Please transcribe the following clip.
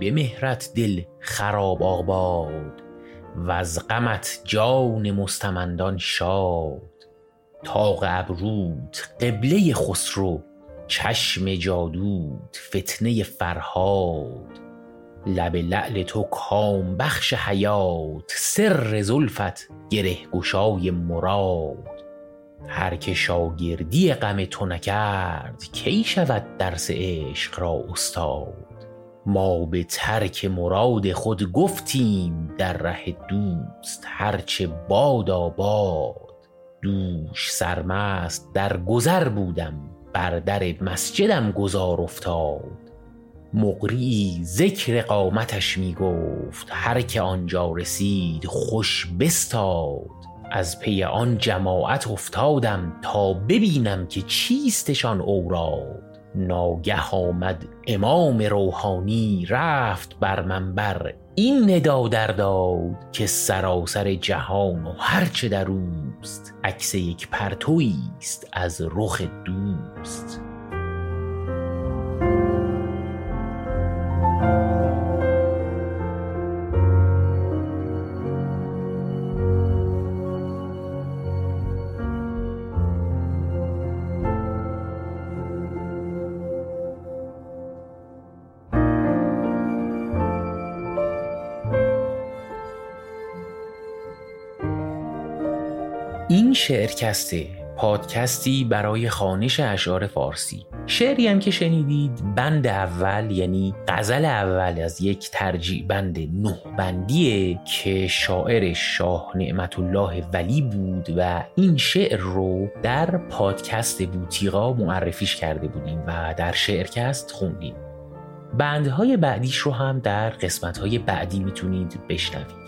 به مهرت دل خراب آباد و از غمت جان مستمندان شاد. تاق ابروت قبله خسرو چشم جادوت فتنه فرهاد. لب لعل تو کام بخش حیات سر زلفت گره گشای مراد. هر که شاگردی غم تو نکرد کی شود درس عشق را استاد؟ ما به ترک مراد خود گفتیم در ره دوست هرچه بادا باد دوش سرمست در گذر بودم بر در مسجدم گذار افتاد. مقریی ذکر قامتش می گفت هر که آنجا رسید خوش بستاد. از پی آن جماعت افتادم تا ببینم که چیستشان اوراد ناگه آمد امام روحانی رفت بر منبر. این ندا در داد که سراسر جهان و هرچه در اوست عکس یک پرتویی است از رخ دوست. این شعرکسته پادکستی برای خانش اشعار فارسی. شعری هم که شنیدید بند اول یعنی غزل اول از یک ترجیع بند نه بندیه که شاعر شاه نعمت الله ولی بود و این شعر رو در پادکست بوتیقا معرفیش کرده بودیم و در شعرکست خوندیم. بندهای بعدیش رو هم در قسمتهای بعدی می‌تونید بشنوید.